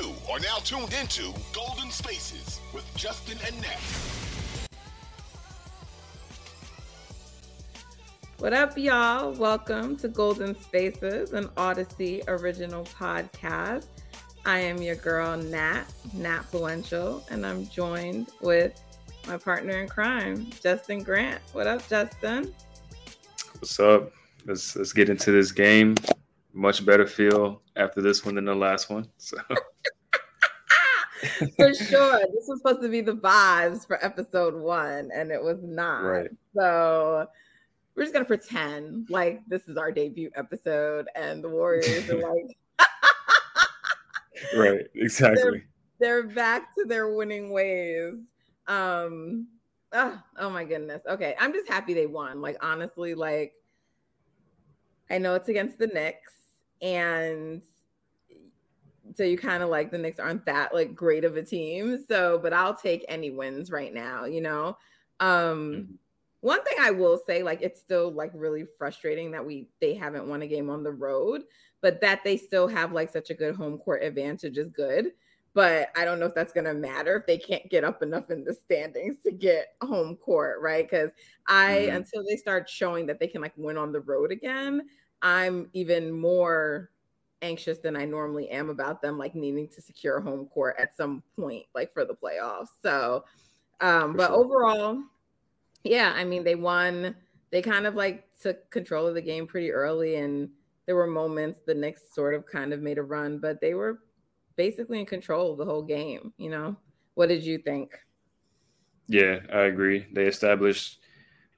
You are now tuned into Golden Spaces with Justin and Nat. What up, y'all? Welcome to Golden Spaces, an Odyssey original podcast. I am your girl, Nat, Natfluential, and I'm joined with my partner in crime, Justin Grant. What up, Justin? What's up? Let's let's get into this game. Much better feel after this one than the last one. So for sure. This was supposed to be the vibes for episode one, and it was not. Right. So we're just gonna pretend like this is our debut episode, and the Warriors are like, right, exactly. they're, they're back to their winning ways. Um, oh, oh my goodness. Okay, I'm just happy they won. Like honestly, like I know it's against the Knicks, and so you kind of like the Knicks aren't that like great of a team. So, but I'll take any wins right now, you know. Um Mhm. one thing I will say, like it's still like really frustrating that we they haven't won a game on the road, but that they still have like such a good home court advantage is good. But I don't know if that's gonna matter if they can't get up enough in the standings to get home court, right? Because I Mhm. until they start showing that they can like win on the road again, I'm even more anxious than I normally am about them like needing to secure home court at some point, like for the playoffs. So, um, For but sure. overall, yeah, I mean, they won. They kind of like took control of the game pretty early, and there were moments the Knicks sort of kind of made a run, but they were basically in control of the whole game. You know, what did you think? Yeah, I agree. They established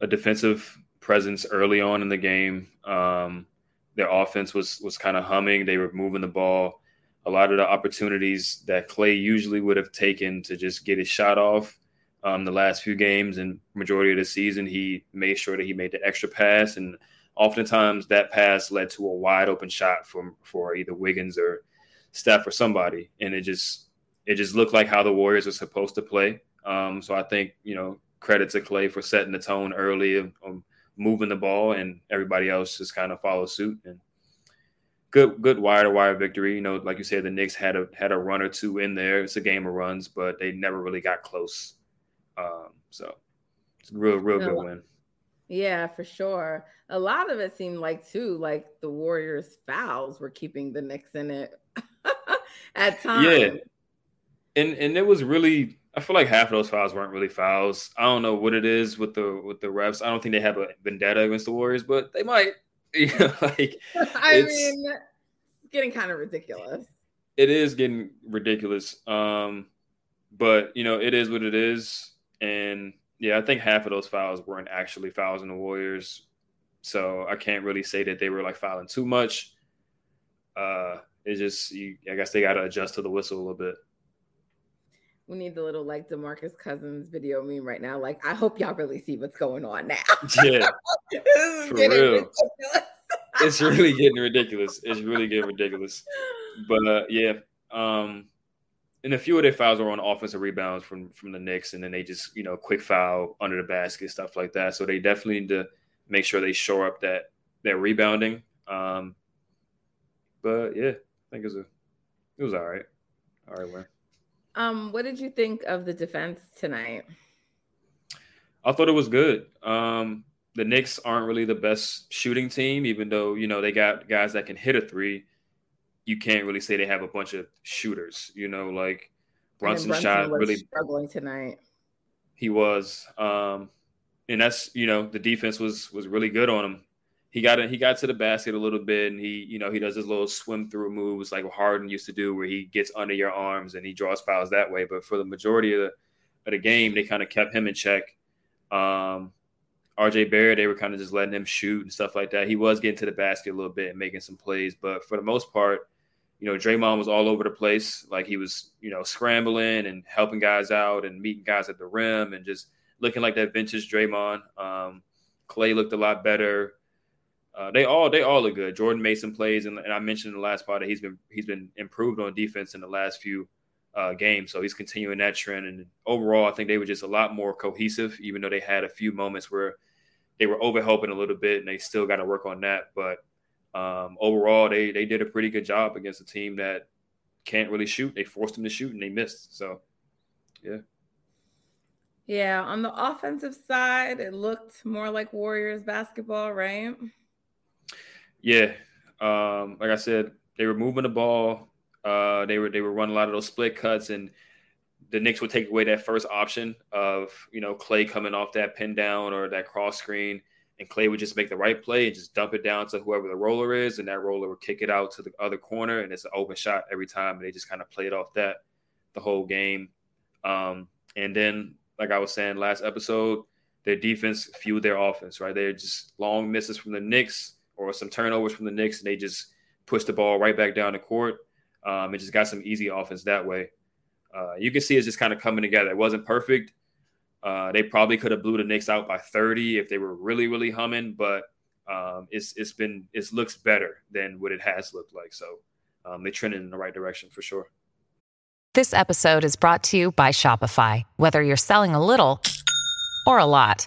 a defensive presence early on in the game. Um, their offense was was kind of humming. They were moving the ball. A lot of the opportunities that Klay usually would have taken to just get his shot off um, the last few games and majority of the season, he made sure that he made the extra pass, and oftentimes that pass led to a wide open shot from for either Wiggins or Steph or somebody, and it just it just looked like how the Warriors are supposed to play. Um, so I think you know credit to Klay for setting the tone early of moving the ball, and everybody else just kind of follow suit. And good good wire to wire victory. You know, like you said, the Knicks had a had a run or two in there. It's a game of runs, but they never really got close. Um, so it's a real real good win. Yeah, for sure. A lot of it seemed like too, like the Warriors' fouls were keeping the Knicks in it at times. Yeah. and and it was really I feel like half of those fouls weren't really fouls. I don't know what it is with the with the refs. I don't think they have a vendetta against the Warriors, but they might. You know, like I mean, it's getting kind of ridiculous. it is getting ridiculous. Um, but you know, it is what it is. And yeah, I think half of those fouls weren't actually fouls in the Warriors. So I can't really say that they were like fouling too much. Uh, it's just you, I guess they got to adjust to the whistle a little bit. We need the little like Demarcus Cousins video meme right now. Like, I hope y'all really see what's going on now. Yeah, For real. ridiculous. it's really getting ridiculous. It's really getting ridiculous. But uh, yeah, um, and a few of their fouls were on offensive rebounds from from the Knicks, and then they just you know quick foul under the basket stuff like that. So they definitely need to make sure they shore up that that rebounding. Um, but yeah, I think it was a it was all right. All right, win. Um, what did you think of the defense tonight? I thought it was good. Um, the Knicks aren't really the best shooting team, even though you know they got guys that can hit a three. You can't really say they have a bunch of shooters. You know, like then Brunson, shot was really. struggling tonight. He was, um, and that's you know the defense was was really good on him. He got it. He got to the basket a little bit, and he you know he does his little swim through moves like Harden used to do, where he gets under your arms and he draws fouls that way. But for the majority of the, of the game, they kind of kept him in check. Um, RJ Barrett, they were kind of just letting him shoot and stuff like that. He was getting to the basket a little bit and making some plays, but for the most part, you know, Draymond was all over the place. Like he was, you know, scrambling and helping guys out and meeting guys at the rim and just looking like that vintage Draymond. Um, Klay looked a lot better. Uh, they all they all look good. Jordan made some plays, and, and, I mentioned in the last part that he's been he's been improved on defense in the last few uh, games, so he's continuing that trend. And overall, I think they were just a lot more cohesive, even though they had a few moments where they were overhelping a little bit, and they still got to work on that. But um, overall, they they did a pretty good job against a team that can't really shoot. They forced them to shoot, and they missed. So, yeah. Yeah, on the offensive side, it looked more like Warriors basketball, right? Yeah, um, like I said, they were moving the ball. Uh, they were they were running a lot of those split cuts, and the Knicks would take away that first option of you know Klay coming off that pin down or that cross screen, and Klay would just make the right play and just dump it down to whoever the roller is, and that roller would kick it out to the other corner, and it's an open shot every time. And they just kind of played off that the whole game. Um, and then like I was saying last episode, their defense fueled their offense, right? They're just long misses from the Knicks or some turnovers from the Knicks, and they just pushed the ball right back down the court. Um, and just got some easy offense that way. Uh, you can see it's just kind of coming together. It wasn't perfect. Uh, they probably could have blew the Knicks out by 30 if they were really, really humming, but um, it's it's been it looks better than what it has looked like. So um, they're trending in the right direction for sure. This episode is brought to you by Shopify. Whether you're selling a little or a lot,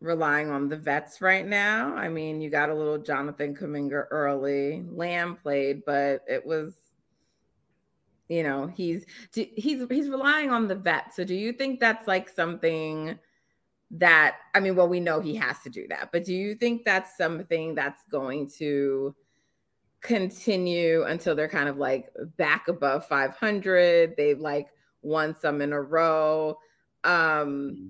relying on the vets right now. I mean, you got a little Jonathan Kuminga early. Lamb played, but it was you know, he's he's he's relying on the vet. So do you think that's like something that I mean, well, we know he has to do that, but do you think that's something that's going to continue until they're kind of like back above 500? They've like won some in a row. Um, mm-hmm.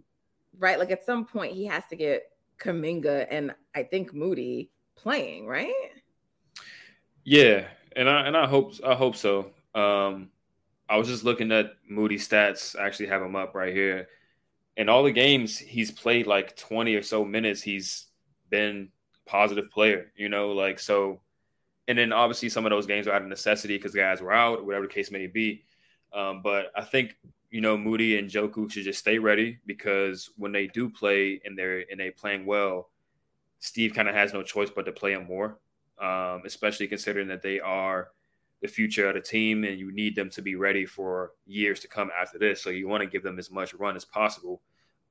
Right? Like at some point, he has to get Kuminga and I think Moody playing, right? Yeah, and I and I hope I hope so. Um, I was just looking at Moody stats. I actually have him up right here. In all the games he's played, like twenty or so minutes, he's been positive player. You know, like so. And then obviously some of those games are out of necessity because guys were out, whatever the case may be. Um, but I think you know Moody and JK should just stay ready because when they do play and they're and they playing well, Steve kind of has no choice but to play them more. Um, especially considering that they are the future of the team and you need them to be ready for years to come after this. So you want to give them as much run as possible.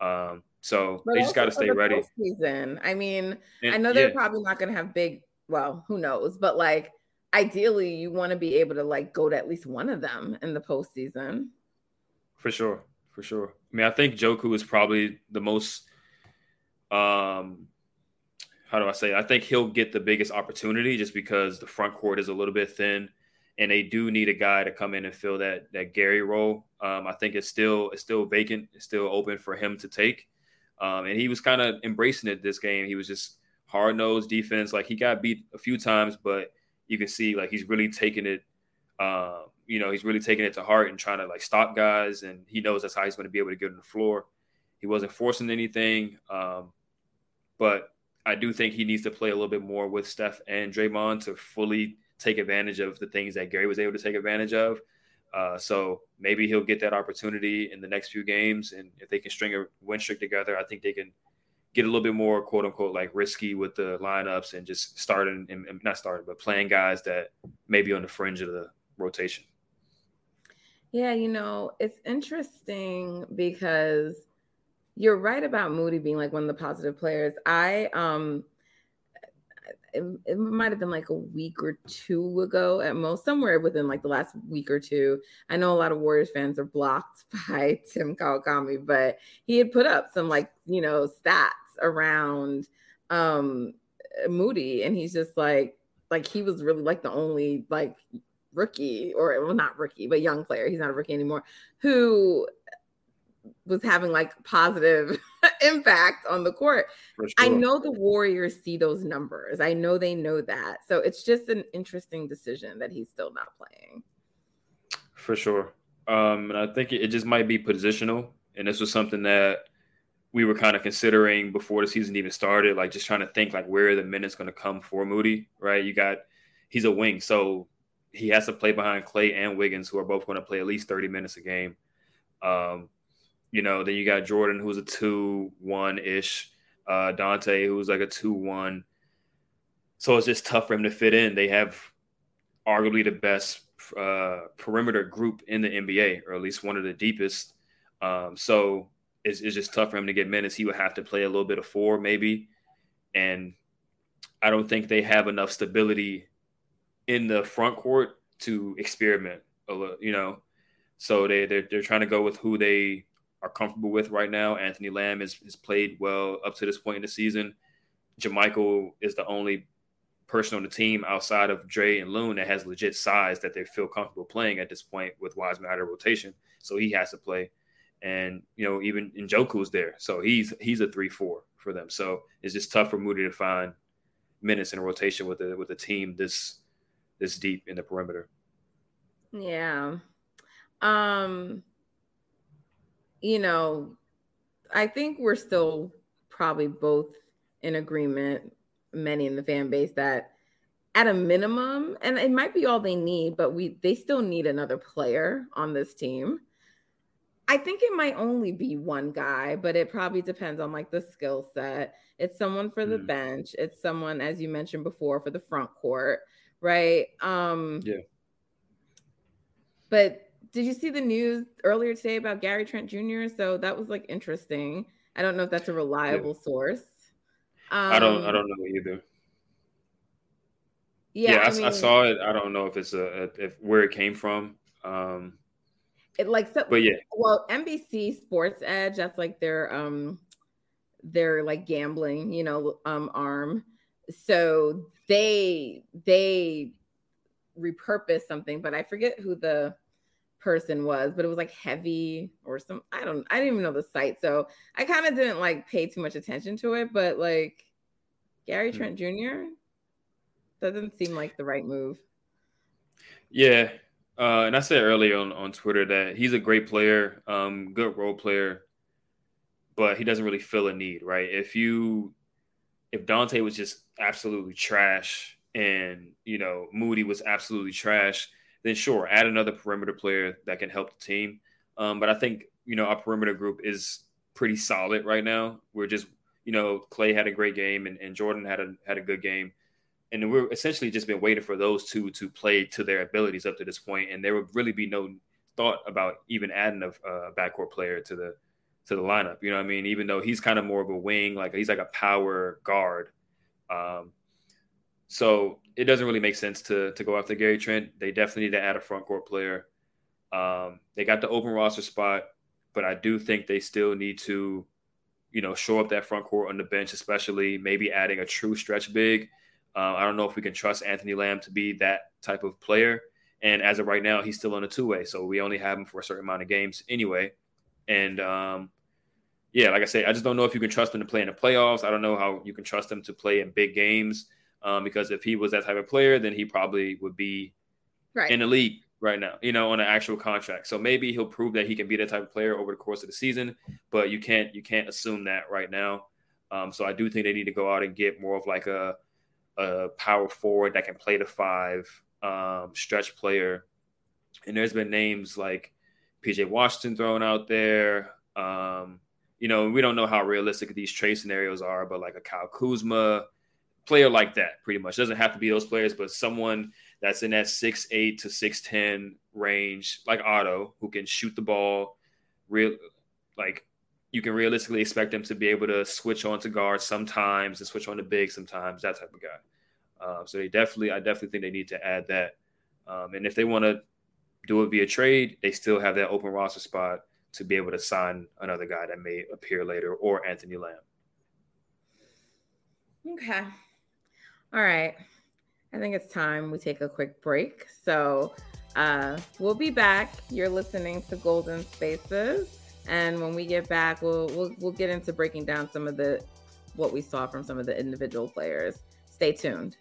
Um, so but they just got to stay ready. Season. I mean, and, I know they're yeah. probably not going to have big. Well, who knows? But like ideally you want to be able to like go to at least one of them in the postseason. For sure. For sure. I mean, I think JK is probably the most um how do I say? I think he'll get the biggest opportunity just because the front court is a little bit thin and they do need a guy to come in and fill that that Gary role. Um, I think it's still it's still vacant, it's still open for him to take. Um, and he was kind of embracing it this game. He was just hard nosed defense. Like he got beat a few times, but you can see like he's really taking it. Uh, you know, he's really taking it to heart and trying to like stop guys, and he knows that's how he's going to be able to get on the floor. He wasn't forcing anything, um, but I do think he needs to play a little bit more with Steph and Draymond to fully take advantage of the things that Gary was able to take advantage of. Uh, so maybe he'll get that opportunity in the next few games, and if they can string a win streak together, I think they can get a little bit more quote unquote like risky with the lineups and just starting and, not starting, but playing guys that may be on the fringe of the rotation. Yeah, you know, it's interesting because you're right about Moody being like one of the positive players. I um it, it might have been like a week or two ago at most, somewhere within like the last week or two. I know a lot of Warriors fans are blocked by Tim Kawakami, but he had put up some like, you know, stats around um Moody, and he's just like, like he was really like the only like rookie or well not rookie but young player he's not a rookie anymore who was having like positive impact on the court. Sure. I know the Warriors see those numbers. I know they know that. So it's just an interesting decision that he's still not playing. For sure. Um, and I think it, just might be positional. And this was something that we were kind of considering before the season even started, like just trying to think like where are the minutes going to come for Moody, right? You got he's a wing, so he has to play behind Klay and Wiggins, who are both going to play at least 30 minutes a game. Um, you know, then you got Jordan, who's a two one ish. Uh, Donte, who's like a two one. So it's just tough for him to fit in. They have arguably the best uh, perimeter group in the NBA, or at least one of the deepest. Um, so it's, it's just tough for him to get minutes. He would have to play a little bit of four, maybe. And I don't think they have enough stability in the front court to experiment a little, you know. So they they're, they're trying to go with who they are comfortable with right now. Anthony Lamb has, has played well up to this point in the season. JaMychal is the only person on the team outside of Dre and Loon that has legit size that they feel comfortable playing at this point with Wiseman out of rotation. So he has to play. And you know, even JK's there. So he's he's a three four for them. So it's just tough for Moody to find minutes in rotation with a with a team this this deep in the perimeter. Yeah. Um you know, I think we're still probably both in agreement, many in the fan base, that at a minimum, and it might be all they need, but we they still need another player on this team. I think it might only be one guy, but it probably depends on like the skill set. It's someone for the mm. bench. It's someone, as you mentioned before, for the front court, right? Um, yeah. But did you see the news earlier today about Gary Trent Jr.? So that was like interesting. I don't know if that's a reliable yeah. source. Um, I don't. I um, don't know either. Yeah, yeah I, I, mean, I, saw it. I don't know if it's a, a if where it came from. Um, it like so, but yeah. Well, NBC Sports Edge. That's like their um their like gambling, you know, um arm. So they they repurposed something, but I forget who the person was, but it was like heavy or some I don't I didn't even know the site. So I kind of didn't like pay too much attention to it, but like Gary hmm. Trent Jr. doesn't seem like the right move. Yeah. Uh, and I said earlier on, on Twitter that he's a great player, um, good role player, but he doesn't really feel a need, right? If you if Donte was just absolutely trash and you know Moody was absolutely trash, then sure, add another perimeter player that can help the team. Um, but I think you know our perimeter group is pretty solid right now. We're just you know Klay had a great game and, and Jordan had a had a good game, and we're essentially just been waiting for those two to play to their abilities up to this point, and there would really be no thought about even adding a, a backcourt player to the to the lineup. You know what I mean? Even though he's kind of more of a wing, like he's like a power guard. Um, so it doesn't really make sense to to go after Gary Trent. They definitely need to add a front court player. Um, they got the open roster spot, but I do think they still need to, you know, show up that front court on the bench, especially maybe adding a true stretch big. Uh, I don't know if we can trust Anthony Lamb to be that type of player. And as of right now, he's still on a two way, so we only have him for a certain amount of games anyway. And um, yeah, like I say, I just don't know if you can trust him to play in the playoffs. I don't know how you can trust him to play in big games. Um, because if he was that type of player, then he probably would be right. in the league right now, you know, on an actual contract. So maybe he'll prove that he can be that type of player over the course of the season, but you can't you can't assume that right now. Um, so I do think they need to go out and get more of like a a power forward that can play the five, um, stretch player. And there's been names like PJ Washington thrown out there. Um, you know, we don't know how realistic these trade scenarios are, but like a Kyle Kuzma, player like that, pretty much. Doesn't have to be those players, but someone that's in that six eight to six ten range, like Otto, who can shoot the ball, real like you can realistically expect them to be able to switch on to guard sometimes and switch on to big sometimes, that type of guy. Uh, so they definitely, I definitely think they need to add that. Um, and if they want to do it via trade, they still have that open roster spot to be able to sign another guy that may appear later or Anthony Lamb. Okay. All right. I think it's time we take a quick break. So uh, we'll be back. You're listening to Golden Spaces. And when we get back, we'll, we'll we'll get into breaking down some of the what we saw from some of the individual players. Stay tuned.